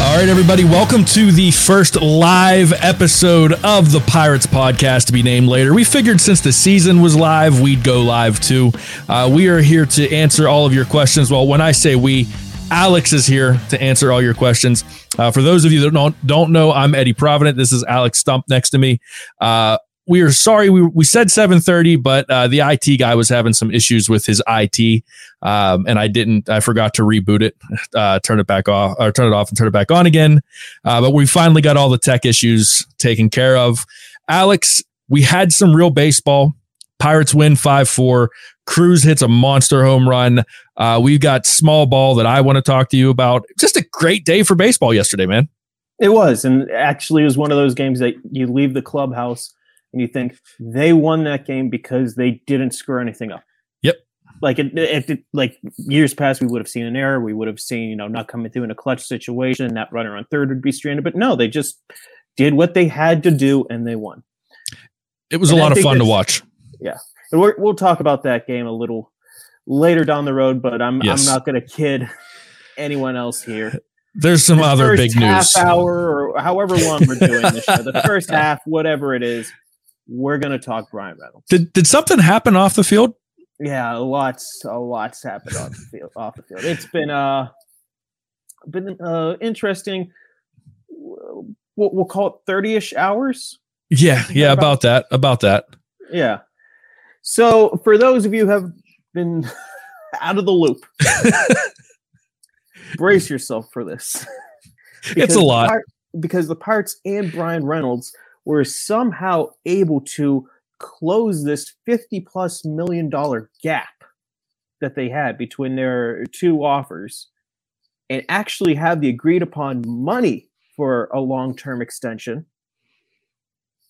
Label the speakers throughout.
Speaker 1: All right, everybody, welcome to the first live episode of the Pirates podcast to be named later. We figured since the season was live, we'd go live too. Uh, we are here to answer all of your questions. Well, when I say we, Alex is here to answer all your questions. Uh, for those of you that don't don't know, I'm Eddie Provident. This is Alex Stumpf next to me. Uh, we are sorry we, we said 7.30 but uh, the it guy was having some issues with his it um, and i didn't i forgot to reboot it uh, turn it back off or turn it off and turn it back on again. Uh, but we finally got all the tech issues taken care of. Alex we had some real baseball. Pirates win 5-4 cruz hits a monster home run. Uh, we've got small ball that i want to talk to you about. Just a great day for baseball yesterday man.
Speaker 2: It was and actually it was one of those games that you leave the clubhouse and you think they won that game because they didn't screw anything up.
Speaker 1: Yep.
Speaker 2: Like it, it, it, like years past, we would have seen an error. We would have seen, you know, not coming through in a clutch situation. That runner on third would be stranded. But no, they just did what they had to do and they won.
Speaker 1: It was and a lot of fun to watch.
Speaker 2: Yeah, and we will talk about that game a little later down the road. But I'm yes. I'm not going to kid anyone else here.
Speaker 1: There's some the other big
Speaker 2: half
Speaker 1: news.
Speaker 2: hour or however long we're doing this show. The first half, whatever it is, we're going to talk Bryan Reynolds.
Speaker 1: Did did something happen off the field?
Speaker 2: Yeah, lots, a lot's happened off the field. Off the field, it's been uh been uh interesting. We'll, we'll call it thirty ish hours.
Speaker 1: Yeah, yeah, about, about that, about that.
Speaker 2: Yeah. So for those of you who have been out of the loop, brace yourself for this.
Speaker 1: it's a lot.
Speaker 2: because the Pirates and Bryan Reynolds were somehow able to close this 50 plus million dollar gap that they had between their two offers and actually have the agreed upon money for a long term extension.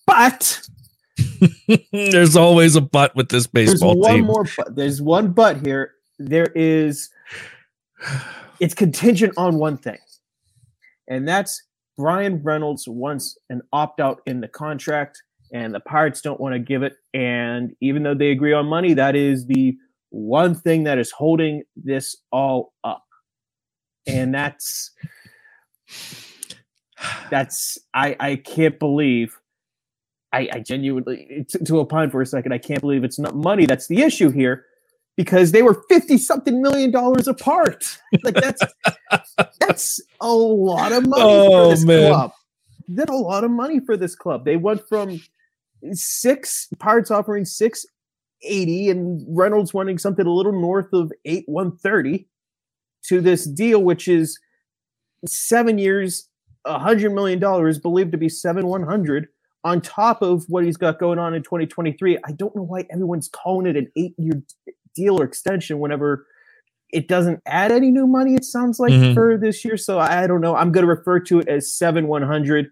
Speaker 2: But
Speaker 1: there's always a but with this baseball
Speaker 2: there's
Speaker 1: team.
Speaker 2: One more but. There's one but here. There is it's contingent on one thing. And that's Bryan Reynolds wants an opt out in the contract, and the Pirates don't want to give it. And even though they agree on money, that is the one thing that is holding this all up. And that's that's I I can't believe I, I genuinely to, to opine for a second, I can't believe it's not money that's the issue here because they were 50 something million dollars apart. Like that's that's a lot of money oh, for this man. club. That's a lot of money for this club. They went from six Pirates offering 680 and Reynolds wanting something a little north of 8 130 to this deal which is 7 years, a 100 million dollars believed to be 7 100 on top of what he's got going on in 2023. I don't know why everyone's calling it an 8 year deal or extension whenever it doesn't add any new money. It sounds like mm-hmm. for this year. So I don't know. I'm going to refer to it as seven one hundred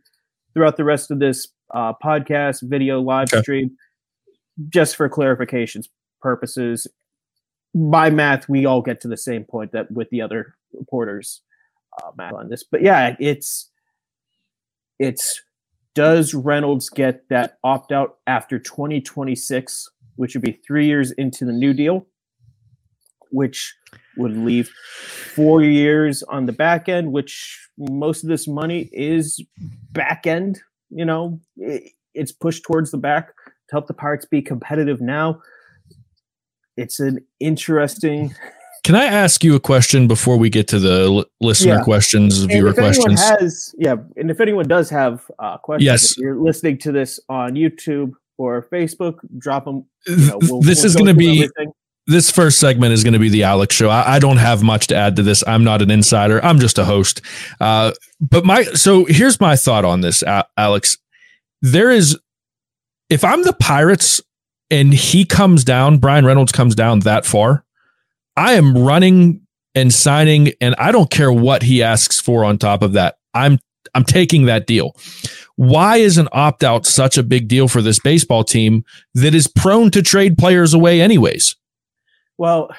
Speaker 2: throughout the rest of this uh, podcast, video, live okay. stream, just for clarifications purposes. By math, we all get to the same point that with the other reporters uh, math on this. But yeah, it's it's does Reynolds get that opt out after 2026 which would be three years into the New Deal, which would leave four years on the back end, which most of this money is back end. You know, it, it's pushed towards the back to help the Pirates be competitive now. It's an interesting
Speaker 1: Can I ask you a question before we get to the l- listener
Speaker 2: Yeah.
Speaker 1: questions,
Speaker 2: And
Speaker 1: viewer questions?
Speaker 2: has, yeah, and if anyone does have uh, questions,
Speaker 1: Yes.
Speaker 2: if you're listening to this on YouTube or Facebook, drop them. You know, we'll,
Speaker 1: this
Speaker 2: we'll
Speaker 1: is
Speaker 2: go
Speaker 1: going to be
Speaker 2: everything.
Speaker 1: this first segment is going to be the Alex show. I, I don't have much to add to this. I'm not an insider. I'm just a host. Uh, but my so here's my thought on this, Alex. There is, if I'm the Pirates and he comes down, Bryan Reynolds comes down that far, I am running and signing, and I don't care what he asks for on top of that. I'm I'm taking that deal. Why is an opt out such a big deal for this baseball team that is prone to trade players away anyways?
Speaker 2: Well,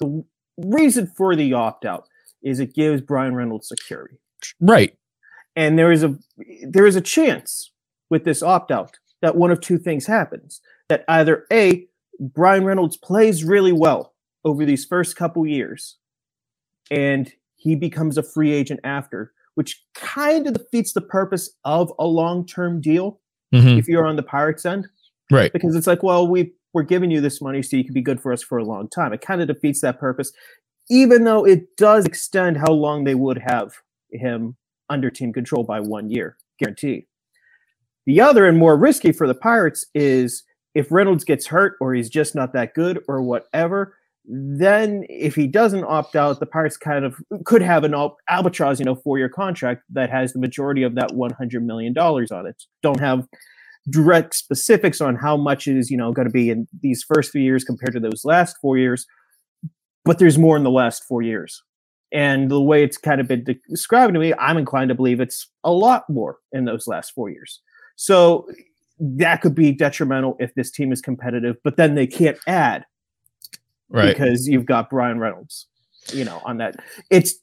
Speaker 2: the reason for the opt out is it gives Bryan Reynolds security.
Speaker 1: Right.
Speaker 2: and there is a there is a chance with this opt out that one of two things happens that either a Bryan Reynolds plays really well over these first couple years and he becomes a free agent after which kind of defeats the purpose of a long-term deal
Speaker 1: Mhm.
Speaker 2: if you're on the Pirates end
Speaker 1: Right.
Speaker 2: because it's like, well, we we're giving you this money so you can be good for us for a long time. It kind of defeats that purpose, even though it does extend how long they would have him under team control by one year, guarantee. The other and more risky for the Pirates is if Reynolds gets hurt or he's just not that good or whatever. Then, if he doesn't opt out, the Pirates kind of could have an al- albatross, you know, four-year contract that has the majority of that one hundred million dollars on it. Don't have direct specifics on how much is you know going to be in these first three years compared to those last four years but there's more in the last four years and the way it's kind of been described to me i'm inclined to believe it's a lot more in those last four years so that could be detrimental if this team is competitive but then they can't add
Speaker 1: Right.
Speaker 2: because you've got Bryan Reynolds, you know, on that. It's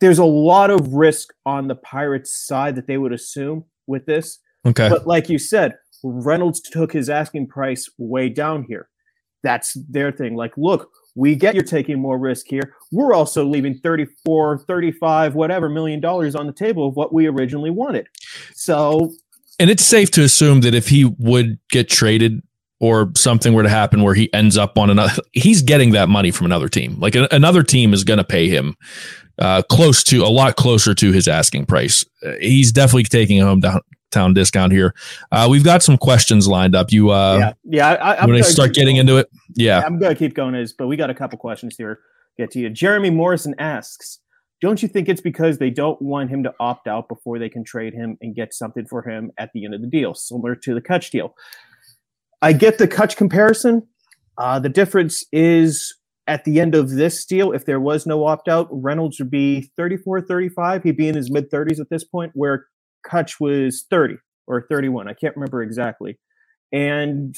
Speaker 2: there's a lot of risk on the Pirates side that they would assume with this.
Speaker 1: Okay.
Speaker 2: But like you said, Reynolds took his asking price way down here. That's their thing. Like, look, we get you're taking more risk here. We're also leaving 34, 35, whatever million dollars on the table of what we originally wanted. So
Speaker 1: and it's safe to assume that if he would get traded or something were to happen where he ends up on another, he's getting that money from another team. Like a, another team is going to pay him uh, close to a lot closer to his asking price. Uh, he's definitely taking a hometown discount here. Uh, we've got some questions lined up. You, uh,
Speaker 2: yeah, yeah. I, I'm gonna
Speaker 1: start getting
Speaker 2: going.
Speaker 1: into it, yeah.
Speaker 2: I'm going to keep going, is but we got a couple questions here. Get to you. Jeremy Morrison asks, "Don't you think it's because they don't want him to opt out before they can trade him and get something for him at the end of the deal, similar to the Cutch deal?" I get the Cutch comparison. Uh, the difference is at the end of this deal, if there was no opt out, Reynolds would be 34, 35. He'd be in his mid 30s at this point, where Cutch was 30 or 31. I can't remember exactly. And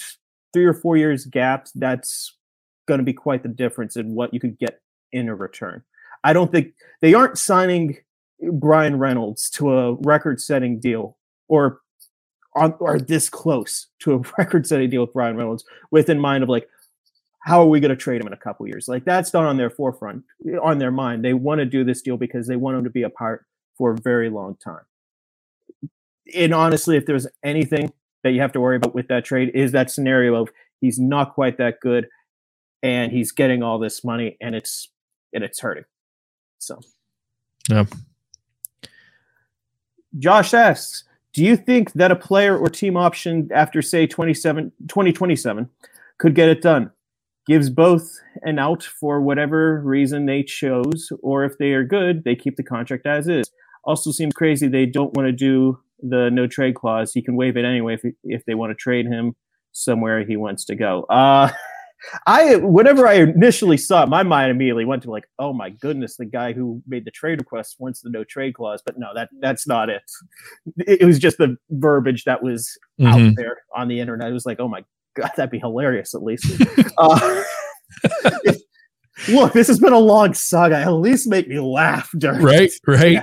Speaker 2: three or four years gap, that's going to be quite the difference in what you could get in a return. I don't think they aren't signing Bryan Reynolds to a record setting deal or on or this close to a record setting deal with Bryan Reynolds with in mind of like how are we going to trade him in a couple years? Like that's not on their forefront, on their mind. They want to do this deal because they want him to be a part for a very long time. And honestly, if there's anything that you have to worry about with that trade, is that scenario of he's not quite that good, and he's getting all this money, and it's and it's hurting. So,
Speaker 1: Yeah.
Speaker 2: Josh asks, do you think that a player or team option after say 27 2027 could get it done? Gives both an out for whatever reason they chose, or if they are good, they keep the contract as is. Also seems crazy they don't want to do the no trade clause. He can waive it anyway if if they want to trade him somewhere he wants to go. Uh I whenever I initially saw it, my mind immediately went to like, oh my goodness, the guy who made the trade request wants the no trade clause. But no, that that's not it. It, was just the verbiage that was
Speaker 1: Mhm.
Speaker 2: out there on the internet. It was like, oh my god, that'd be hilarious at least. uh, look, this has been a long saga. At least make me laugh during
Speaker 1: Right. Right.
Speaker 2: Yeah.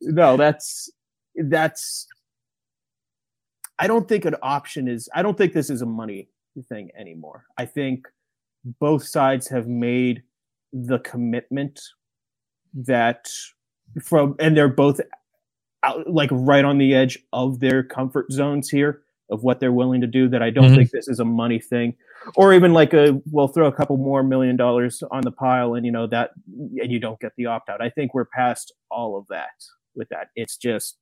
Speaker 2: no, that's that's. I don't think an option is. I don't think this is a money thing anymore. I think both sides have made the commitment that from, and they're both out, like right on the edge of their comfort zones here of what they're willing to do that I don't
Speaker 1: Mhm.
Speaker 2: think this is a money thing or even like a we'll throw a couple more million dollars on the pile and you know that and you don't get the opt out. I think we're past all of that with that. It's just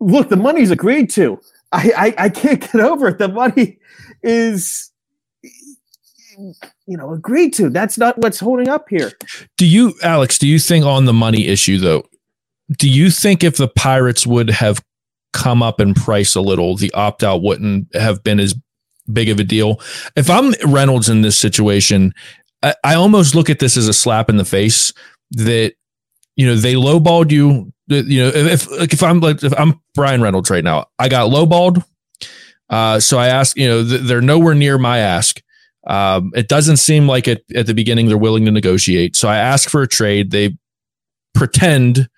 Speaker 2: look, the money's agreed to. I I, I can't get over it. The money is you know agreed to. That's not what's holding up here.
Speaker 1: Do you, Alex, do you think on the money issue, though, do you think if the Pirates would have come up in price a little, the opt out wouldn't have been as big of a deal? If I'm Reynolds in this situation, I, I almost look at this as a slap in the face that, you know, they lowballed you. You know, if like if I'm like if I'm Bryan Reynolds right now, I got lowballed. Uh, so I ask, you know, th- they're nowhere near my ask. Um, it doesn't seem like it at the beginning they're willing to negotiate. So I ask for a trade. They pretend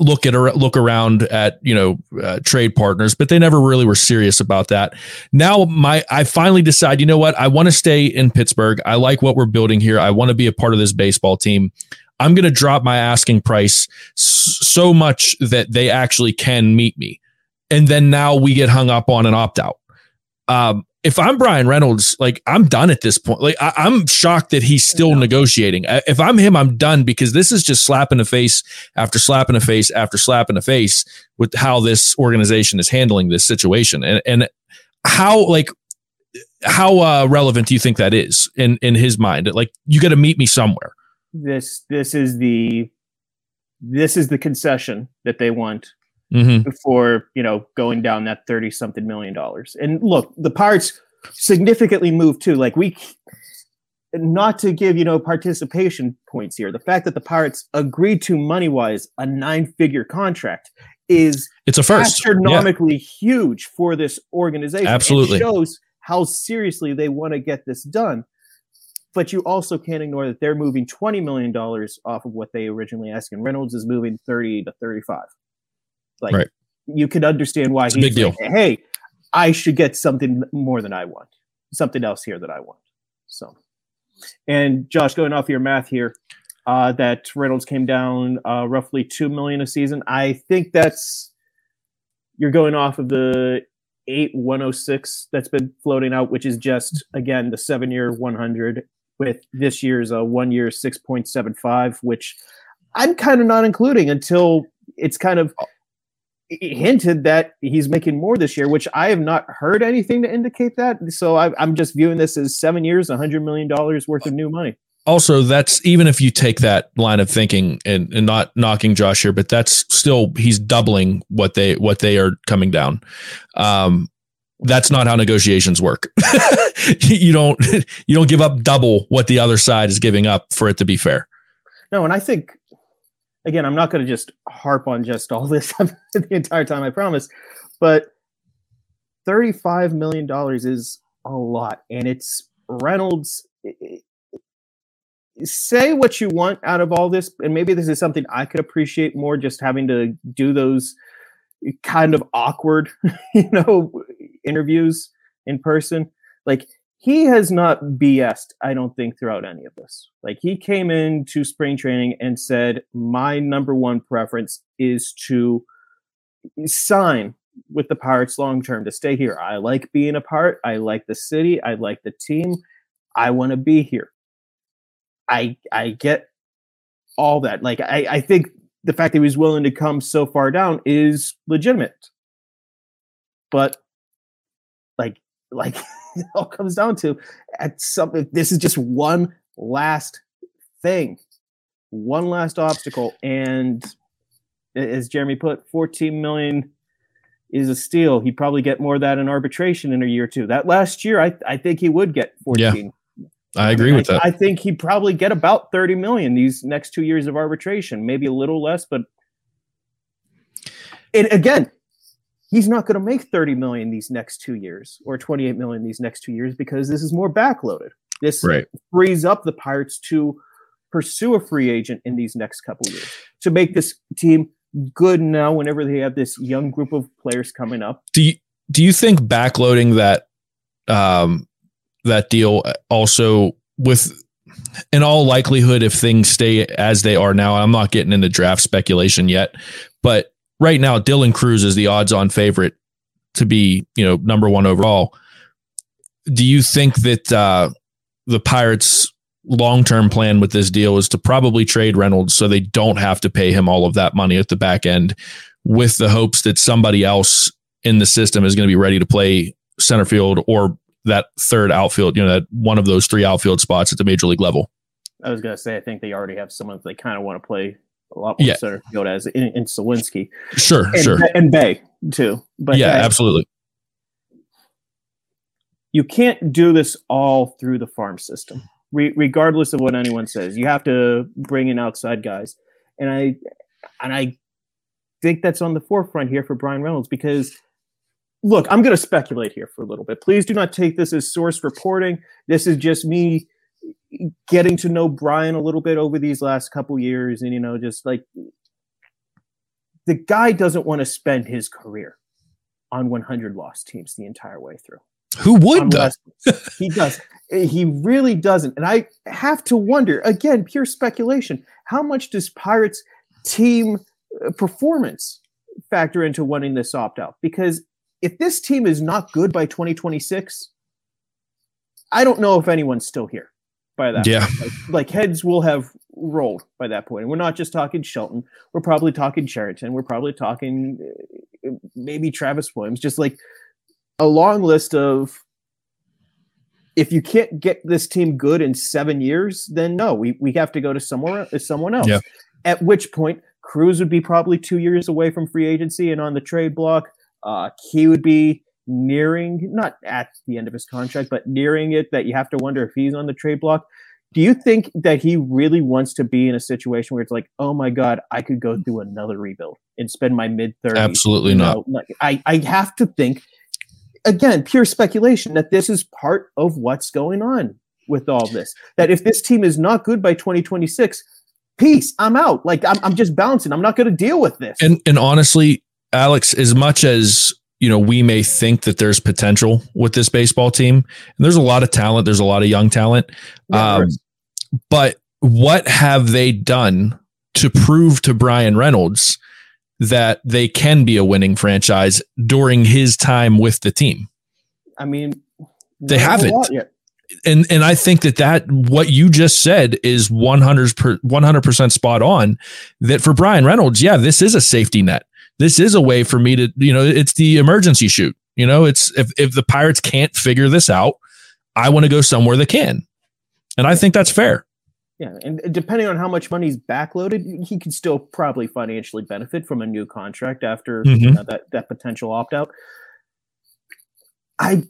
Speaker 1: look at look around at you know uh, trade partners, but they never really were serious about that. Now my I finally decide, you know what? I want to stay in Pittsburgh. I like what we're building here. I want to be a part of this baseball team. I'm going to drop my asking price so much that they actually can meet me. And then now we get hung up on an opt out. Um, if I'm Bryan Reynolds, like I'm done at this point. Like I, I'm shocked that he's still negotiating. I- If I'm him, I'm done because this is just slap in the face after slap in the face after slap in the face with how this organization is handling this situation. And and how like how uh, relevant do you think that is in in his mind? Like you got to meet me somewhere.
Speaker 2: This this is the this is the concession that they want
Speaker 1: Mm-hmm.
Speaker 2: before you know going down that 30 something million dollars and look the pirates significantly moved too like we not to give you know participation points here the fact that the pirates agreed to money wise a nine figure contract is
Speaker 1: It's a first. Yeah.
Speaker 2: astronomically huge for this organization
Speaker 1: Absolutely.
Speaker 2: it shows how seriously they want to get this done but you also can't ignore that they're moving 20 million dollars off of what they originally asked and reynolds is moving 30 to 35 like
Speaker 1: Right.
Speaker 2: you could understand why
Speaker 1: It's
Speaker 2: he's
Speaker 1: big deal.
Speaker 2: like, hey i should get something more than i want something else here that i want so and josh going off your math here uh, that reynolds came down uh, roughly 2 million a season i think that's you're going off of the 8106 that's been floating out which is just again the seven year 100 with this year's uh, one year 6.75 which i'm kind of not including until it's kind of hinted that he's making more this year which i have not heard anything to indicate that so I, i'm just viewing this as seven years 100 million dollars worth of new money
Speaker 1: also that's even if you take that line of thinking and, and not knocking Josh here, but that's still he's doubling what they what they are coming down. Um, that's not how negotiations work. you don't you don't give up double what the other side is giving up for it to be fair.
Speaker 2: No, and I think again, I'm not going to just harp on just all this the entire time. I promise, but thirty-five million dollars is a lot, and it's Reynolds. Say what you want out of all this, and maybe this is something I could appreciate more. Just having to do those kind of awkward, you know, interviews in person. Like he has not BS'd, I don't think, throughout any of this. Like he came into spring training and said, My number one preference is to sign with the Pirates long term to stay here. I like being a part. I like the city. I like the team. I want to be here. I I get all that. Like I, I think the fact that he was willing to come so far down is legitimate. But like like it all comes down to at some this is just one last thing one last obstacle and as jeremy put 14 million is a steal he'd probably get more of that in arbitration in a year or two that last year i, I think he would get 14 Yeah.
Speaker 1: I agree with
Speaker 2: I,
Speaker 1: that.
Speaker 2: I think he'd probably get about 30 million these next two years of arbitration maybe a little less but it again he's not going to make 30 million these next two years or 28 million these next two years because this is more backloaded this
Speaker 1: right.
Speaker 2: frees up the pirates to pursue a free agent in these next couple of years to make this team good now whenever they have this young group of players coming up
Speaker 1: Do you do you think backloading that um that deal also with in all likelihood if things stay as they are now I'm not getting into draft speculation yet but right now Dylan Crews is the odds on favorite to be, you know, number one overall. Do you think that uh, the Pirates' long term plan with this deal is to probably trade Reynolds so they don't have to pay him all of that money at the back end with the hopes that somebody else in the system is going to be ready to play center field or that third outfield, you know, that one of those three outfield spots at the major league level?
Speaker 2: I was going to say, I think they already have someone that they kind of want to play a lot more
Speaker 1: Yeah.
Speaker 2: as in, in Suwinski
Speaker 1: Sure,
Speaker 2: and,
Speaker 1: sure.
Speaker 2: and Bae too. But
Speaker 1: yeah,
Speaker 2: uh,
Speaker 1: absolutely.
Speaker 2: you can't do this all through the farm system, re- regardless of what anyone says. You have to bring in outside guys, and I and I think that's on the forefront here for Bryan Reynolds because. Look, I'm going to speculate here for a little bit. Please do not take this as source reporting. This is just me getting to know Bryan a little bit over these last couple years, and you know, just like the guy doesn't want to spend his career on 100 lost teams the entire way through
Speaker 1: Who would though?
Speaker 2: he does. He really doesn't. And I have to wonder again, pure speculation. How much does Pirates team uh, performance factor into wanting this opt out? Because if this team is not good by 2026, I don't know if anyone's still here by that.
Speaker 1: Yeah.
Speaker 2: Like, like heads will have rolled by that point. And we're not just talking Shelton. We're probably talking Cherington. We're probably talking uh, maybe Travis Williams. Just like a long list of if you can't get this team good in seven years, then no, we, we have to go to somewhere uh, someone else.
Speaker 1: Yeah.
Speaker 2: At which point, Cruz would be probably two years away from free agency and on the trade block. Uh, he would be nearing, not at the end of his contract, but nearing it. That you have to wonder if he's on the trade block. Do you think that he really wants to be in a situation where it's like, oh my god, I could go through another rebuild and spend my mid thirties?
Speaker 1: Absolutely not.
Speaker 2: I I have to think again, pure speculation that this is part of what's going on with all this. That if this team is not good by 2026, peace, I'm out. Like I'm, I'm just bouncing. I'm not going to deal with this.
Speaker 1: And and honestly, Alex, as much as you know, we may think that there's potential with this baseball team, and there's a lot of talent. There's a lot of young talent.
Speaker 2: Yeah,
Speaker 1: Um, but what have they done to prove to Bryan Reynolds that they can be a winning franchise during his time with the team?
Speaker 2: I mean,
Speaker 1: They
Speaker 2: not a whole
Speaker 1: haven't. and and I think that that what you just said is 100 per 100% spot on that for Bryan Reynolds yeah this is a safety net this is a way for me to you know it's the emergency chute you know it's if if the pirates can't figure this out I want to go somewhere that can and I think that's fair
Speaker 2: Yeah, and depending on how much money's backloaded, he could still probably financially benefit from a new contract after you
Speaker 1: Mhm.
Speaker 2: know, that that potential opt out. I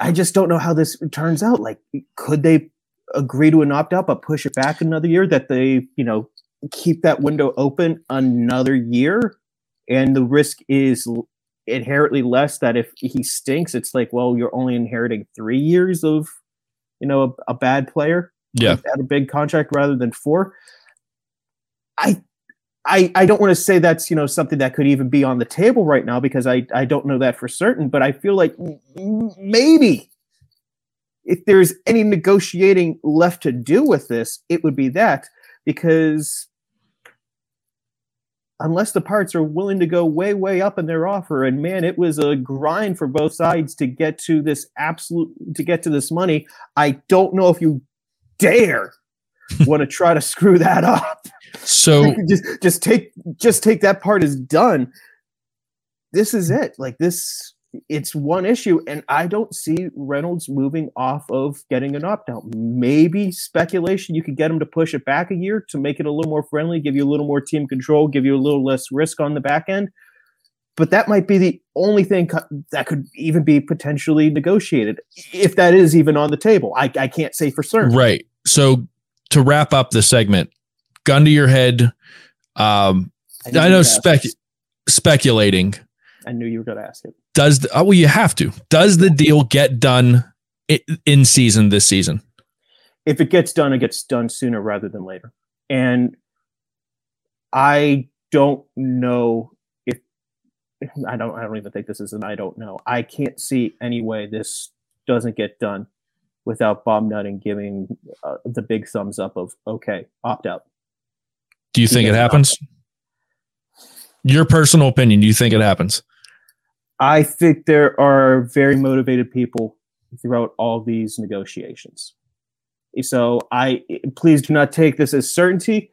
Speaker 2: I just don't know how this turns out. Like, could they agree to an opt out but push it back another year? That they you know keep that window open another year, and the risk is inherently less that if he stinks, it's like, well, you're only inheriting three years of you know a, a bad player
Speaker 1: yeah
Speaker 2: at a big contract rather than four. I I I don't want to say that's you know something that could even be on the table right now because I I don't know that for certain, but I feel like maybe if there's any negotiating left to do with this, it would be that because unless the parts are willing to go way way up in their offer. And man it was a grind for both sides to get to this absolute to get to this money. I don't know if you dare want to try to screw that up.
Speaker 1: So
Speaker 2: just just take just take that part as done. This is it. Like this it's one issue and i don't see reynolds moving off of getting an opt-out. Maybe speculation you could get him to push it back a year to make it a little more friendly give you a little more team control give you a little less risk on the back end. But that might be the only thing co- that could even be potentially negotiated if that is even on the table. I, I can't say for certain.
Speaker 1: Right. So to wrap up the segment gun to your head um
Speaker 2: knew
Speaker 1: I know spec speculating.
Speaker 2: I knew you were going to ask it
Speaker 1: does the, oh, well you have to does the deal get done in season this season
Speaker 2: if it gets done, it gets done sooner rather than later. And I don't know if I don't I don't even think this is an I don't know. I can't see any way this doesn't get done without Bob Nutting giving uh, the big thumbs up of okay, opt out.
Speaker 1: do you think it happens your personal opinion do you think it happens
Speaker 2: I think there are very motivated people throughout all these negotiations. So I please do not take this as certainty.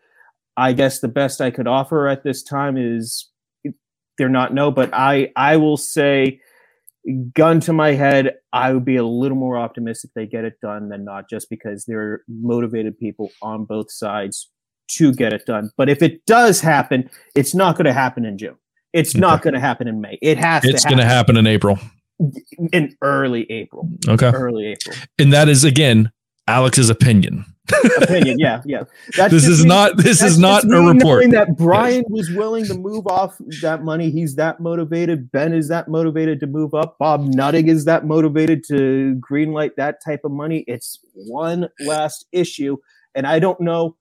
Speaker 2: I guess the best I could offer at this time is they're not no, but I I will say gun to my head, I would be a little more optimistic they get it done than not, just because there are motivated people on both sides to get it done. But if it does happen, it's not going to happen in June. It's okay. not going to happen in May. It has
Speaker 1: it's going to happen in April.
Speaker 2: In early April.
Speaker 1: Okay.
Speaker 2: Early April.
Speaker 1: And that is again Alex's opinion
Speaker 2: opinion. Yeah, yeah.
Speaker 1: That's this is me, not this is not a report.
Speaker 2: That Bryan yes. was willing to move off that money. He's that motivated. Ben is that motivated to move up. Bob Nutting is that motivated to greenlight that type of money. It's one last issue, and I don't know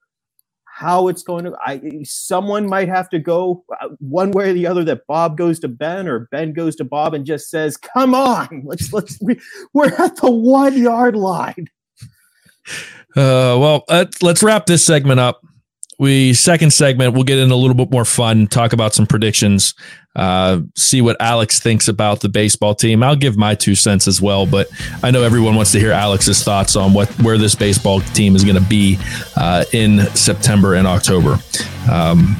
Speaker 2: how it's going to. I someone might have to go uh, one way or the other. That Bob goes to Ben or Ben goes to Bob and just says, "Come on, let's let's we, we're at the one yard line."
Speaker 1: Uh, well, let's, let's wrap this segment up. We second segment, we'll get in a little bit more fun, talk about some predictions, uh, see what Alex thinks about the baseball team. I'll give my two cents as well, but I know everyone wants to hear Alex's thoughts on what where this baseball team is going to be uh, in September and October. Um,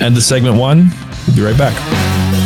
Speaker 1: end the segment one. We'll be right back.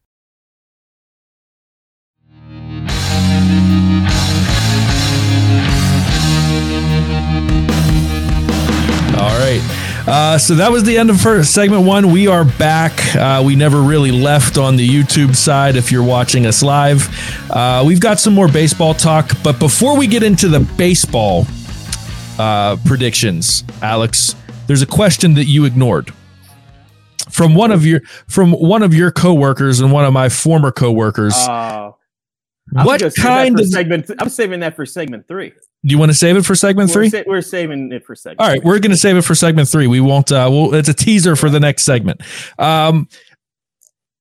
Speaker 1: All right. Uh, so that was the end of first segment one. We are back. Uh, we never really left on the YouTube side if you're watching us live. Uh, we've got some more baseball talk, but before we get into the baseball uh, predictions, Alex, there's a question that you ignored from one of your from one of your coworkers and one of my former coworkers.
Speaker 2: Uh,
Speaker 1: what kind of
Speaker 2: segment? I'm saving that for segment three.
Speaker 1: Do you want to save it for segment
Speaker 2: we're
Speaker 1: three?
Speaker 2: Sa- we're saving it for segment.
Speaker 1: All right, we we're going to save it for segment three. We won't. Uh, we'll, it's a teaser for the next segment. Um,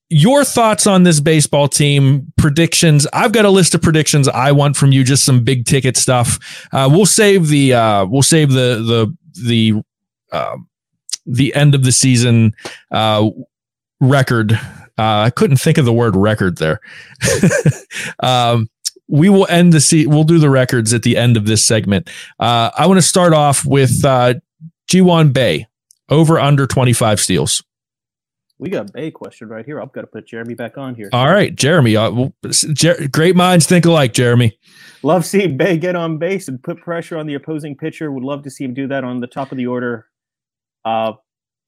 Speaker 1: your thoughts on this baseball team predictions? I've got a list of predictions I want from you. Just some big ticket stuff. Uh, we'll save the. Uh, we'll save the the the uh, the end of the season uh, record. Uh, I couldn't think of the word record there. um, we will end the se- we'll do the records at the end of this segment. Uh, I want to start off with uh, Bae over under 25 steals.
Speaker 2: We got a Bae question right here. I've got to put Jeremy back on here.
Speaker 1: All right, Jeremy. Uh, well, Jer- great minds think alike, Jeremy.
Speaker 2: Love seeing Bae get on base and put pressure on the opposing pitcher. Would love to see him do that on the top of the order. Uh,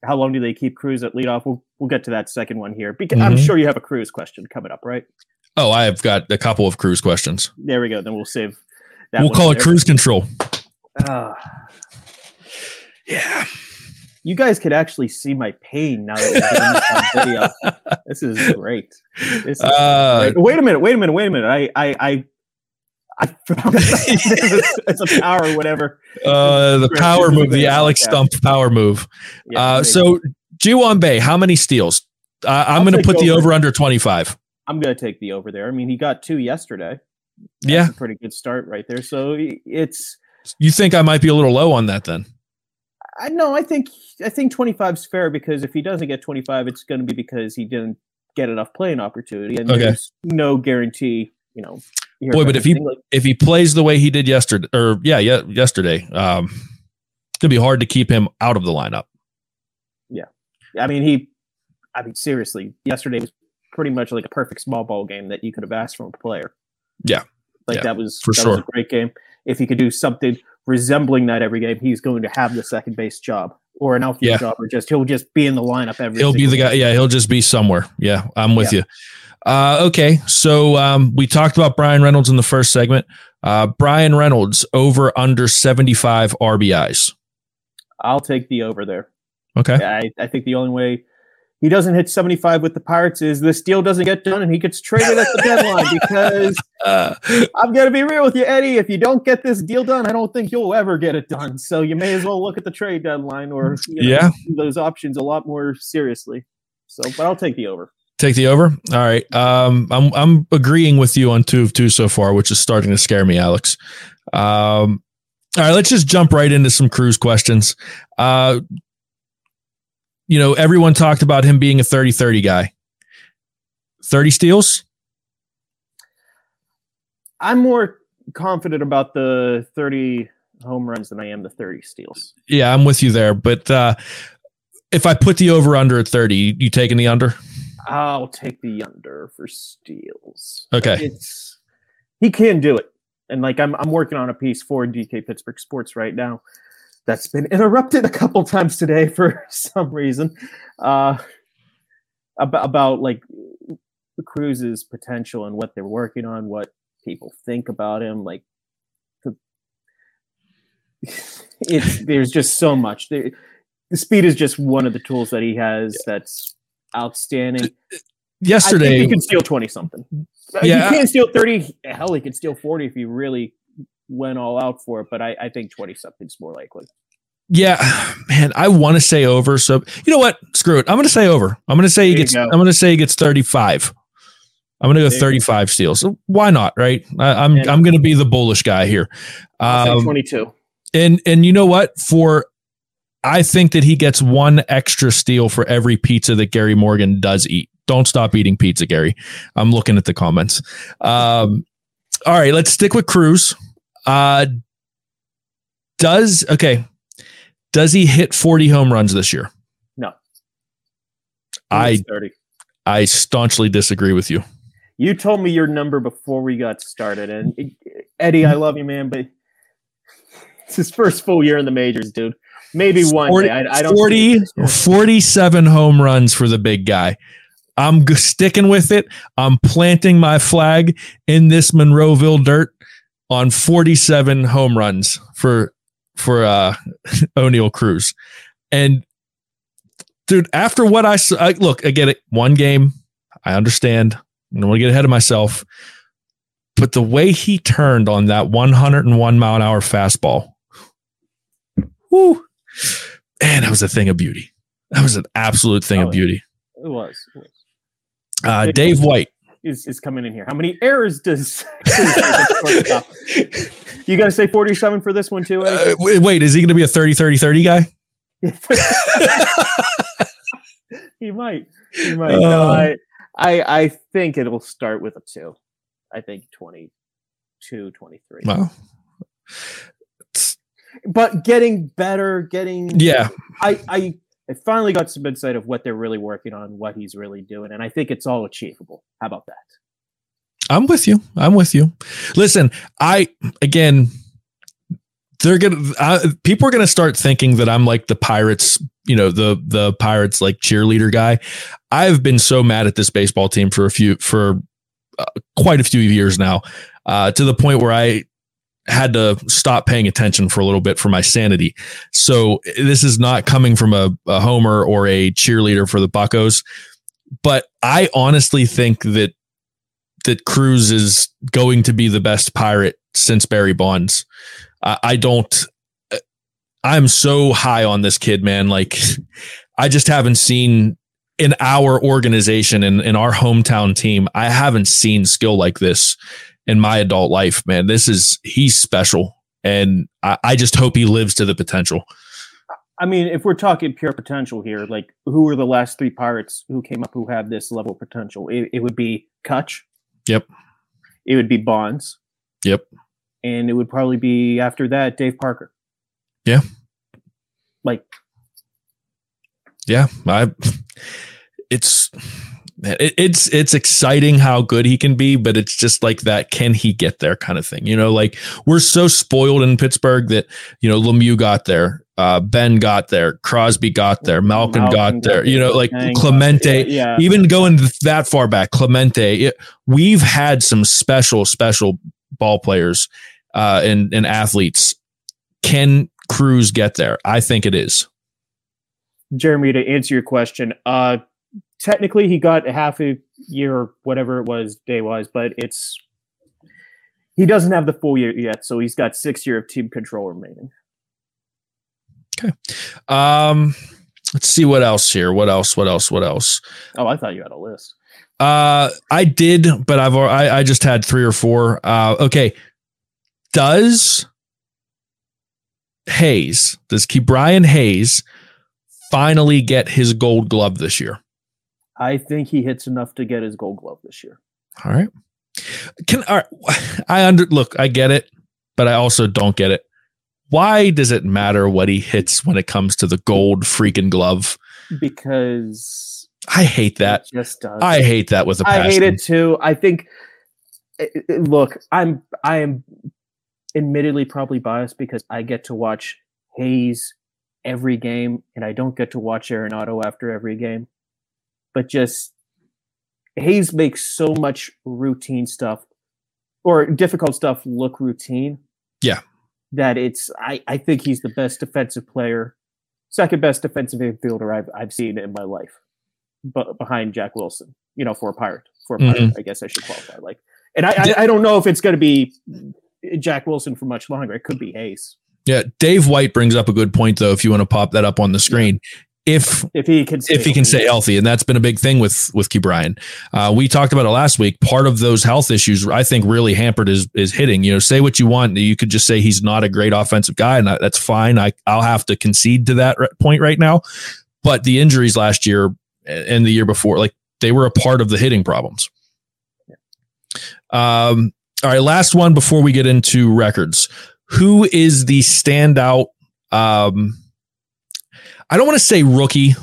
Speaker 2: how long do they keep Cruz at leadoff? We'll, we'll get to that second one here because mm-hmm. I'm sure you have a Cruz question coming up, right?
Speaker 1: Oh, I've got a couple of Cruz questions.
Speaker 2: There we go. Then we'll save.
Speaker 1: we'll call it cruise control.
Speaker 2: Uh,
Speaker 1: yeah.
Speaker 2: You guys could actually see my pain now that this video. This is great. This is
Speaker 1: uh,
Speaker 2: great. Wait a minute. Wait a minute. Wait a minute. I, I, I, I found it as a power, whatever.
Speaker 1: Uh, the power move, the Alex Stumpf power move.
Speaker 2: Yeah,
Speaker 1: Uh, so Ji Hwan Bae, how many steals? Uh, I'm going to put the
Speaker 2: over.
Speaker 1: over under 25.
Speaker 2: I'm going to take the over there. I mean, he got two yesterday. That's
Speaker 1: Yeah.
Speaker 2: a pretty good start right there. So it's
Speaker 1: You think I might be a little low on that then?
Speaker 2: I know. I think I think 25 is fair because if he doesn't get 25, it's going to be because he didn't get enough playing opportunity, and
Speaker 1: Okay.
Speaker 2: there's no guarantee. You know,
Speaker 1: Boy, but if he.
Speaker 2: Like,
Speaker 1: if he plays the way he did yesterday, or yeah, yeah, yesterday, um, it's gonna be hard to keep him out of the lineup.
Speaker 2: Yeah, I mean, he, I mean, seriously, yesterday was pretty much like a perfect small ball game that you could have asked from a player.
Speaker 1: Yeah.
Speaker 2: like
Speaker 1: Yeah,
Speaker 2: that was
Speaker 1: for
Speaker 2: that
Speaker 1: sure.
Speaker 2: was a great game. If he could do something resembling that every game, he's going to have the second base job or an outfield
Speaker 1: Yeah.
Speaker 2: job, or just he'll just be in the lineup every.
Speaker 1: He'll be the guy.
Speaker 2: game.
Speaker 1: Yeah, he'll just be somewhere. Yeah, I'm with you. Uh, okay, so um, we talked about Bryan Reynolds in the first segment. Uh, Bryan Reynolds over under 75 RBIs.
Speaker 2: I'll take the over there.
Speaker 1: Okay.
Speaker 2: I, I think the only way he doesn't hit 75 with the Pirates is this deal doesn't get done and he gets traded at the deadline because
Speaker 1: Uh,
Speaker 2: I'm going to be real with you, Eddie. If you don't get this deal done, I don't think you'll ever get it done. So you may as well look at the trade deadline or you know,
Speaker 1: Yeah.
Speaker 2: those options a lot more seriously. So, but I'll take the over.
Speaker 1: Take the over. All right. Um, I'm I'm agreeing with you on two of two so far, which is starting to scare me, Alex. Um, all right, let's just jump right into some Cruz questions. Uh, you know, everyone talked about him being a 30-30 guy. 30 steals?
Speaker 2: I'm more confident about the 30 home runs than I am the 30 steals.
Speaker 1: Yeah, I'm with you there. But uh, if I put the over under at 30, you taking the under?
Speaker 2: I'll take the under for steals.
Speaker 1: Okay.
Speaker 2: It's he can do it. And like I'm I'm working on a piece for DK Pittsburgh Sports right now that's been interrupted a couple times today for some reason. Uh about about like the Cruz's potential and what they're working on, what people think about him, like the, it's there's just so much. There, the speed is just one of the tools that he has that's outstanding.
Speaker 1: Yesterday,
Speaker 2: he can steal 20 something.
Speaker 1: Yeah.
Speaker 2: He can't steal 30. Hell, he could steal 40 if he really went all out for it, but I, I think 20 something's more likely.
Speaker 1: Yeah, man, I want to say over. So you know what? Screw it. I'm going to say over. I'm going to say he
Speaker 2: There you
Speaker 1: gets.
Speaker 2: go.
Speaker 1: I'm going to say he gets 35. I'm going to go
Speaker 2: There you go.
Speaker 1: 35 steals. So why not? Right? I, I'm
Speaker 2: Yeah.
Speaker 1: I'm going to be the bullish guy here. Um,
Speaker 2: 22.
Speaker 1: and and you know what? For I think that he gets one extra steal for every pizza that Gary Morgan does eat. Don't stop eating pizza, Gary. I'm looking at the comments. Um, all right, let's stick with Cruz. Uh, does okay? Does he hit 40 home runs this year?
Speaker 2: No.
Speaker 1: I
Speaker 2: 30.
Speaker 1: I staunchly disagree with you.
Speaker 2: You told me your number before we got started, and Eddie, I love you, man, but it's his first full year in the majors, dude. Maybe one
Speaker 1: 40,
Speaker 2: day. I, I don't
Speaker 1: 40 47 home runs for the big guy. I'm g- sticking with it. I'm planting my flag in this Monroeville dirt on 47 home runs for for uh Oneil Cruz. And dude, after what I, s- I look, I get it. One game, I understand. I don't want to get ahead of myself. But the way he turned on that 101 mile an hour fastball, whoo, man, that was a thing of beauty. That was an absolute thing
Speaker 2: Oh,
Speaker 1: of beauty.
Speaker 2: It was. It was.
Speaker 1: Uh, Dave White.
Speaker 2: Is, is coming in here. How many errors does you got to say 47 for this one too,
Speaker 1: Uh, wait, is he going to be a 30 30 30 guy?
Speaker 2: he might. He might. No,
Speaker 1: Oh.
Speaker 2: I, I I think it'll start with a two. I think 22, 23.
Speaker 1: Wow.
Speaker 2: But getting better, getting
Speaker 1: Yeah.
Speaker 2: I I I finally got some insight of what they're really working on, what he's really doing, and I think it's all achievable. How about that?
Speaker 1: I'm with you. I'm with you. Listen, I again, they're gonna uh, people are gonna start thinking that I'm like the Pirates, you know, the the Pirates like cheerleader guy. I've been so mad at this baseball team for a few for uh, quite a few years now, uh, to the point where I had to stop paying attention for a little bit for my sanity. So this is not coming from a, a homer or a cheerleader for the Buckos, but I honestly think that that Cruz is going to be the best pirate since Barry Bonds. I, I don't. Uh, I'm so high on this kid, man. Like, I just haven't seen in our organization and in, in our hometown team. I haven't seen skill like this in my adult life, man. This is he's special, and I, I just hope he lives to the potential.
Speaker 2: I mean, if we're talking pure potential here, like who are the last three pirates who came up who have this level of potential? It, it would be Cutch.
Speaker 1: Yep.
Speaker 2: It would be Bonds.
Speaker 1: Yep.
Speaker 2: And it would probably be after that Dave Parker.
Speaker 1: Yeah.
Speaker 2: Like.
Speaker 1: Yeah, I. It's it, it's it's exciting how good he can be, but it's just like that. Can he get there? Kind of thing. You know, like we're so spoiled in Pittsburgh that you know Lemieux got there, uh, Ben got there, Crosby got there, Malkin,
Speaker 2: Malkin
Speaker 1: got there. You know, like Clemente.
Speaker 2: there. Yeah.
Speaker 1: Even going that far back, Clemente. It, we've had some special, special ball players uh, and and athletes. Can Cruz get there? I think it is.
Speaker 2: Jeremy, to answer your question, uh, technically he got a half a year or whatever it was day wise, but it's he doesn't have the full year yet, so he's got six year of team control remaining.
Speaker 1: Okay. Um, let's see what else here. What else? What else? What else?
Speaker 2: Oh, I thought you had a list.
Speaker 1: Uh, I did, but I've I, I just had three or four. Uh, okay. Does Hayes does Ke'Bryan Hayes finally get his Gold Glove this year?
Speaker 2: I think he hits enough to get his Gold Glove this year.
Speaker 1: All right. Can all right, I under look? I get it, but I also don't get it. Why does it matter what he hits when it comes to the gold freaking glove?
Speaker 2: Because
Speaker 1: I hate that.
Speaker 2: just does.
Speaker 1: I hate that with a passion.
Speaker 2: I hate it too. I think. i- i- Look, I'm I am admittedly probably biased because I get to watch Hayes every game, and I don't get to watch Arenado after every game. But just Hayes makes so much routine stuff or difficult stuff look routine.
Speaker 1: Yeah.
Speaker 2: That it's I, I think he's the best defensive player, second best defensive infielder I've I've seen in my life. But behind Jack Wilson, you know, for a pirate. For a pirate, mm-hmm. I guess I should qualify. Like and I, I, I don't know if it's gonna be Jack Wilson for much longer. It could be Hayes.
Speaker 1: Yeah, Dave White brings up a good point though. If you want to pop that up on the screen, if
Speaker 2: If he can stay
Speaker 1: if he can
Speaker 2: healthy.
Speaker 1: stay healthy, and that's been a big thing with with Ke'Bryan. Uh, we talked about it last week. Part of those health issues, I think, really hampered his is hitting. You know, say what you want, you could just say he's not a great offensive guy, and that- that's fine. I I'll have to concede to that point right now. But the injuries last year and the year before, like they were a part of the hitting problems. Um. All right, last one before we get into records. Who is the standout? Um, I don't want to say rookie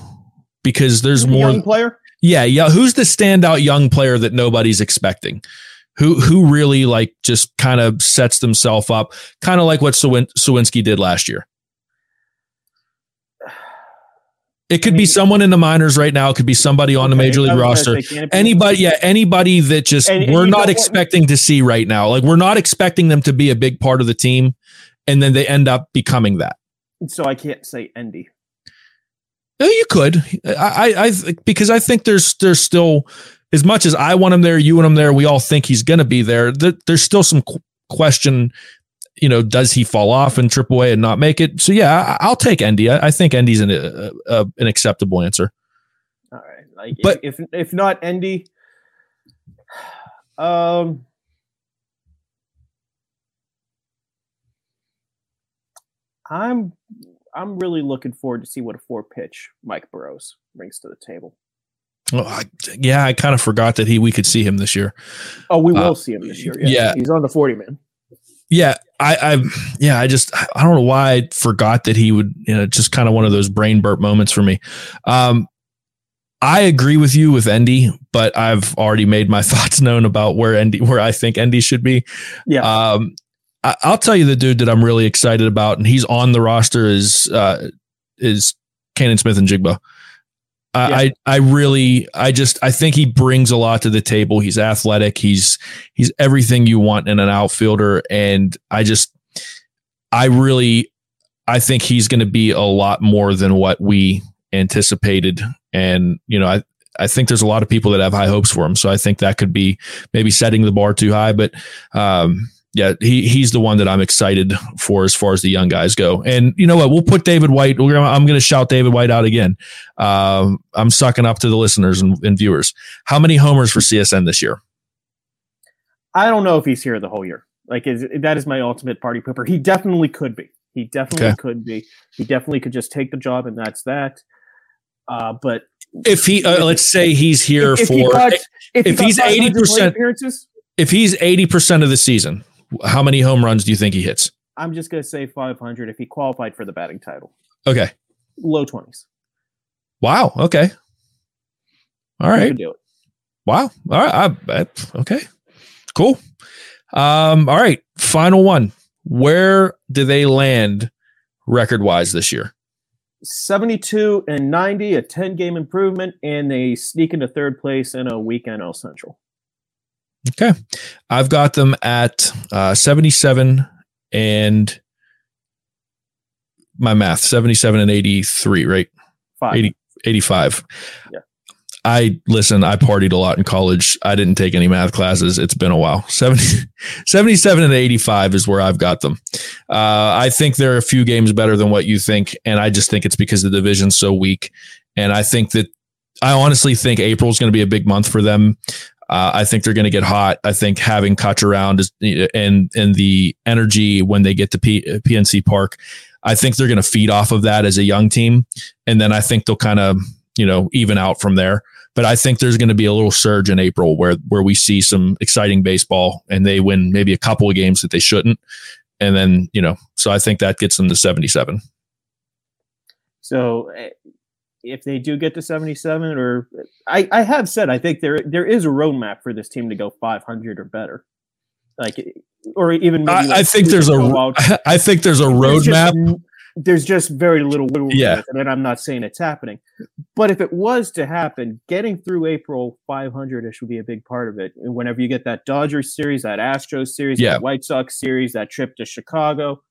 Speaker 1: because there's
Speaker 2: a
Speaker 1: more.
Speaker 2: young player.
Speaker 1: Yeah, yeah. Who's the standout young player that nobody's expecting? Who who really like just kind of sets themselves up, kind of like what Sawin- Suwinski did last year. It could be someone in the minors right now. It could be somebody on the
Speaker 2: Okay,
Speaker 1: major league roster.
Speaker 2: say, can it be-
Speaker 1: Anybody, yeah, anybody that just
Speaker 2: And- and
Speaker 1: we're
Speaker 2: know
Speaker 1: not expecting to see right now. Like we're not expecting them to be a big part of the team, and then they end up becoming that.
Speaker 2: So I can't say Endy.
Speaker 1: You could, I, I, I because I think there's there's still as much as I want him there, you want him there. We all think he's going to be there. There- There's still some qu- question. You know, does he fall off in AAA and not make it? So yeah, I, I'll take Endy. I, I think Endy's an uh, uh, an acceptable answer.
Speaker 2: All right. Like
Speaker 1: But-
Speaker 2: if if, if not Endy, um I'm I'm really looking forward to see what a four pitch Mike Burrows brings to the table.
Speaker 1: Well, I, yeah, I kind of forgot that he we could see him this year.
Speaker 2: Oh, we will
Speaker 1: Uh,
Speaker 2: see him this year.
Speaker 1: yeah.
Speaker 2: He's on the 40 man.
Speaker 1: Yeah, I, I, yeah, I just, I don't know why I forgot that he would, you know, just kind of one of those brain burp moments for me. Um, I agree with you with Endy, but I've already made my thoughts known about where Endy, where I think Endy should be.
Speaker 2: Yeah.
Speaker 1: Um, I'll tell you the dude that I'm really excited about, and he's on the roster is, uh, is Canaan Smith-Njigba. I,
Speaker 2: Yeah.
Speaker 1: I I really I just I think he brings a lot to the table. He's athletic. He's he's everything you want in an outfielder, and I just I really I think he's going to be a lot more than what we anticipated. And you know, I I think there's a lot of people that have high hopes for him. So I think that could be maybe setting the bar too high. But um, yeah, he he's the one that I'm excited for as far as the young guys go. And you know what? We'll put David White. Gonna, I'm going to shout David White out again. Um, I'm sucking up to the listeners and, and, viewers. How many homers for CSN this year?
Speaker 2: I don't know if he's here the whole year. Like is, that is my ultimate party pooper. He definitely could be. He definitely okay. could be. He definitely could just take the job, and that's that. Uh, but
Speaker 1: if he, uh, let's say he's here if, for, if, he got, if, if he's eighty percent, appearances, if he's eighty percent of the season, how many home runs do you think he hits?
Speaker 2: I'm just going to say 500 if he qualified for the batting title.
Speaker 1: Okay.
Speaker 2: Low 20s.
Speaker 1: Wow. Okay. All right.
Speaker 2: do it.
Speaker 1: Wow. All right. I, I, okay. Cool. Um, all right. Final one. Where do they land record wise this year?
Speaker 2: 72 and 90, a 10 game improvement, and they sneak into third place in a week NL Central.
Speaker 1: Okay. I've got them at uh, 77 and my math 77 and 83, right?
Speaker 2: Five. 80,
Speaker 1: 85. Yeah. I listen, I partied a lot in college. I didn't take any math classes. It's been a while. 70, 77 and 85 is where I've got them. Uh, I think they're a few games better than what you think. And I just think it's because the division's so weak. And I think that I honestly think April is going to be a big month for them. Uh, I think they're going to get hot. I think having Cutch around is and and the energy when they get to P, PNC Park, I think they're going to feed off of that as a young team, and then I think they'll kind of you know even out from there. But I think there's going to be a little surge in April where where we see some exciting baseball and they win maybe a couple of games that they shouldn't, and then you know so I think that gets them to 77.
Speaker 2: So eh, if they do get to 77 or I, I have said I think there there is a roadmap for this team to go 500 or better. Like or even
Speaker 1: I, like I, think there's a I think there's a roadmap.
Speaker 2: There's, there's just very little wiggle yeah. and I'm not saying it's happening. But if it was to happen, getting through April 500ish would be a big part of it. And whenever you get that Dodgers series, that Astros series, yeah. that White Sox series, that trip to Chicago,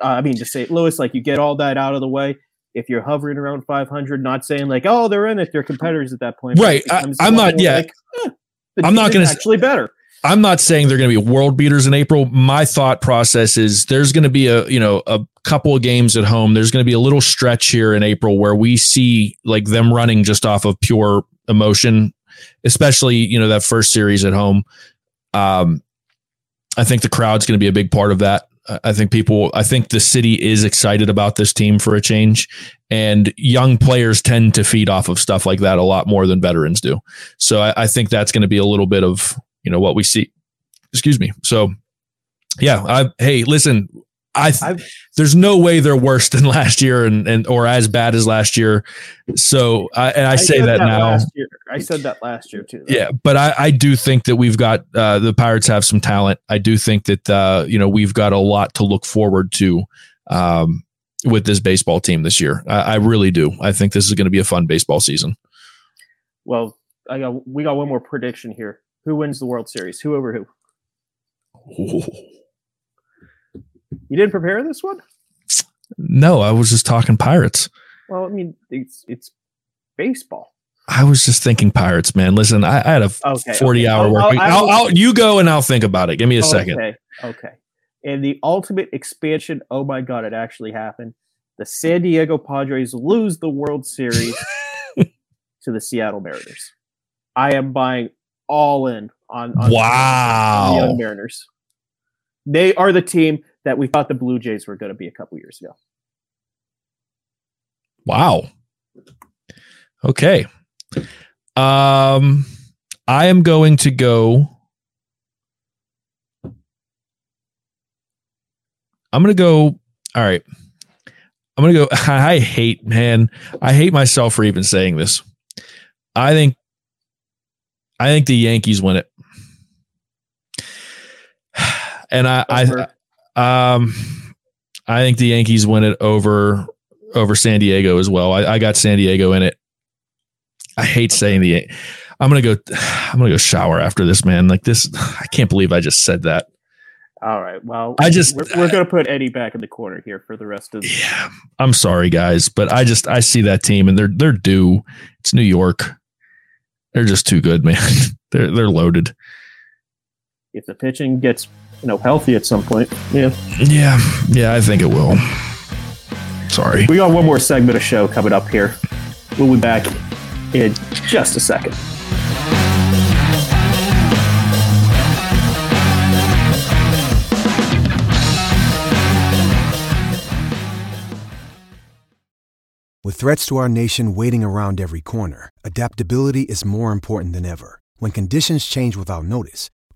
Speaker 2: uh, I mean to St. Louis, like you get all that out of the way if you're hovering around 500, not saying like, oh, they're in it, they're competitors at that point.
Speaker 1: Right. I, am not. Yeah. Like, eh, I'm not going to
Speaker 2: actually better.
Speaker 1: I'm not saying they're going to be world beaters in April. My thought process is there's going to be a you know a couple of games at home. There's going to be a little stretch here in April where we see like them running just off of pure emotion, especially you know that first series at home. Um, I think the crowd's going to be a big part of that. I think people, I think the city is excited about this team for a change, and young players tend to feed off of stuff like that a lot more than veterans do. So I, I think that's going to be a little bit of you know what we see. Excuse me. So yeah, I hey, listen, I I've, there's no way they're worse than last year and, and or as bad as last year. So I and I, I say that, that, now.
Speaker 2: I said that last year too.
Speaker 1: Though. Yeah, but I, I do think that we've got uh, the Pirates have some talent. I do think that uh, you know we've got a lot to look forward to um, with this baseball team this year. I, I really do. I think this is going to be a fun baseball season.
Speaker 2: Well, I got we got one more prediction here. Who wins the World Series? Who over who? Ooh. You didn't prepare this one?
Speaker 1: No, I was just talking Pirates.
Speaker 2: Well, I mean, it's it's baseball.
Speaker 1: I was just thinking Pirates, man. Listen, I, I had a okay, forty-hour okay. work week. I'll, I'll, I'll, you go and I'll think about it. Give me a
Speaker 2: okay,
Speaker 1: second.
Speaker 2: Okay, okay. And the ultimate expansion. Oh my God, it actually happened. The San Diego Padres lose the World Series to the Seattle Mariners. I am buying all in on, on
Speaker 1: wow
Speaker 2: the Mariners. They are the team that we thought the Blue Jays were going to be a couple years ago.
Speaker 1: Wow. Okay. Um, I am going to go. I'm going to go. All right. I'm going to go. I hate, man. I hate myself for even saying this. I think, I think the Yankees win it. And I, I, um, I think the Yankees win it over over San Diego as well. I, I got San Diego in it. I hate saying the. I'm gonna go. I'm gonna go shower after this, man. Like this, I can't believe I just said that.
Speaker 2: All right. Well,
Speaker 1: I just
Speaker 2: we're, we're going to put Eddie back in the corner here for the rest of.
Speaker 1: The- yeah, I'm sorry, guys, but I just I see that team and they're they're due. It's New York. They're just too good, man. they're they're loaded.
Speaker 2: If the pitching gets you know healthy at some point, yeah.
Speaker 1: Yeah, yeah, I think it will. Sorry.
Speaker 2: We got one more segment of show coming up here. We'll be back in just a second.
Speaker 3: With threats to our nation waiting around every corner, adaptability is more important than ever. When conditions change without notice,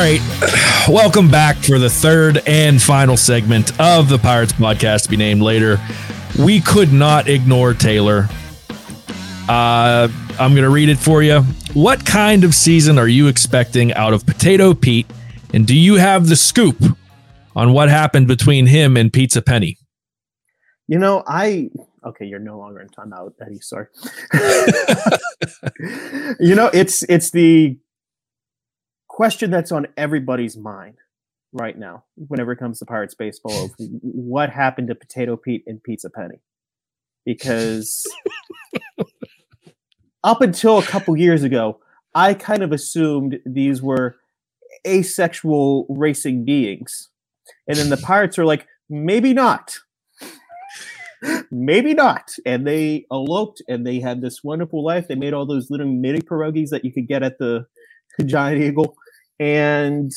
Speaker 1: right. Welcome back for the third and final segment of the Pirates podcast to be named later. We could not ignore Taylor. Uh, I'm going to read it for you. What kind of season are you expecting out of Potato Pete? And do you have the scoop on what happened between him and Pizza Penny?
Speaker 2: You know, I okay, you're no longer in timeout, Eddie. Sorry. you know, it's it's the question that's on everybody's mind right now whenever it comes to Pirates baseball of what happened to Potato Pete and Pizza Penny. Because up until a couple years ago, I kind of assumed these were asexual racing beings. And then the Pirates are like, maybe not. maybe not. And they eloped and they had this wonderful life. They made all those little mini pierogies that you could get at the Giant Eagle and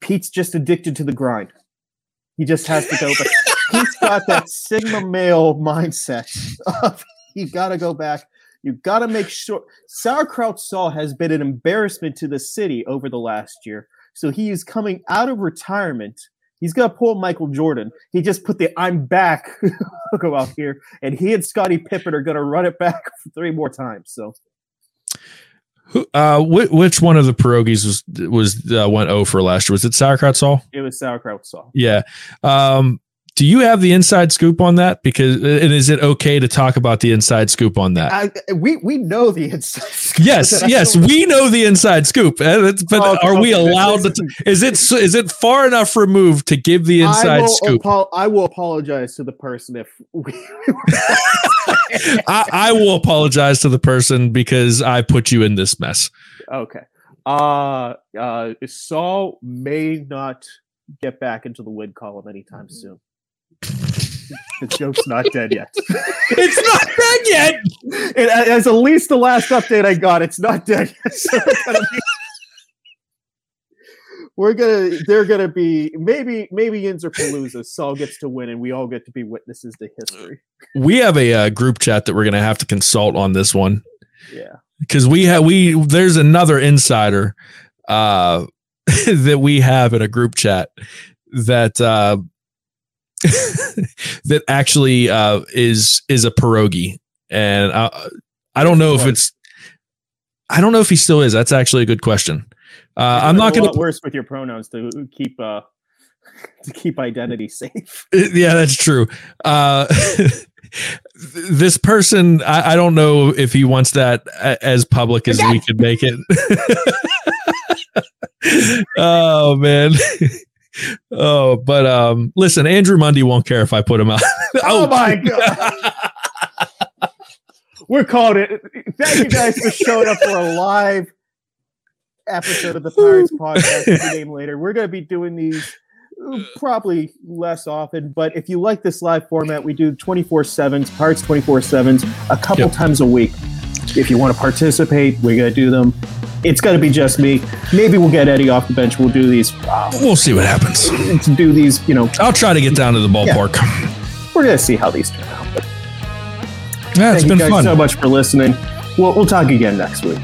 Speaker 2: Pete's just addicted to the grind. He just has to go. Pete's got that Sigma male mindset of you got to go back. You got to make sure. Sauerkraut Saul has been an embarrassment to the city over the last year. So he is coming out of retirement. He's to pull Michael Jordan. He just put the I'm back logo out here. And he and Scottie Pippen are going to run it back three more times. So
Speaker 1: who, uh, which, which one of the pierogies was was uh, went O for last year? Was it sauerkraut Saul?
Speaker 2: It was sauerkraut Saul.
Speaker 1: Yeah. Um, do you have the inside scoop on that? Because and is it okay to talk about the inside scoop on that?
Speaker 2: I, we we know the inside. Scoop,
Speaker 1: yes, yes, we know the inside scoop. Uh, but oh, are okay, we allowed to? Is it is it far enough removed to give the inside
Speaker 2: I
Speaker 1: scoop?
Speaker 2: Apo- I will apologize to the person if we.
Speaker 1: I, I will apologize to the person because I put you in this mess.
Speaker 2: Okay. Uh, uh, Saul may not get back into the win column anytime soon the joke's not dead yet.
Speaker 1: it's not dead yet.
Speaker 2: It, as at least the last update I got, it's not dead yet. So gonna be, we're gonna, they're gonna be maybe, maybe Palooza. Saul gets to win, and we all get to be witnesses to history.
Speaker 1: We have a uh, group chat that we're gonna have to consult on this one.
Speaker 2: Yeah,
Speaker 1: because we have we there's another insider uh, that we have in a group chat that uh, that actually uh, is is a pierogi, and I, I don't know if it's I don't know if he still is. That's actually a good question. Uh, I'm not going to
Speaker 2: worse with your pronouns to keep uh, to keep identity safe.
Speaker 1: Yeah, that's true. Uh, this person, I, I, don't know if he wants that as public as we could make it. oh man oh, but um, listen, Andrew Mundy won't care if I put him out.
Speaker 2: oh, oh my god. We're calling it. Thank you guys for showing up for a live episode of the Pirates podcast. name later. We're going to be doing these probably less often, but if you like this live format, we do 24 7s, Pirates 24 7s, a couple yep. times a week. If you want to participate, we're going to do them it's going to be just me. Maybe we'll get Eddie off the bench. We'll do these.
Speaker 1: Uh, we'll see what happens.
Speaker 2: To do these, you know.
Speaker 1: I'll try to get down to the ballpark.
Speaker 2: Yeah. We're going to see how these turn out. But
Speaker 1: yeah, it's
Speaker 2: thank
Speaker 1: been
Speaker 2: you guys
Speaker 1: fun.
Speaker 2: so much for listening. We'll, we'll talk again next week.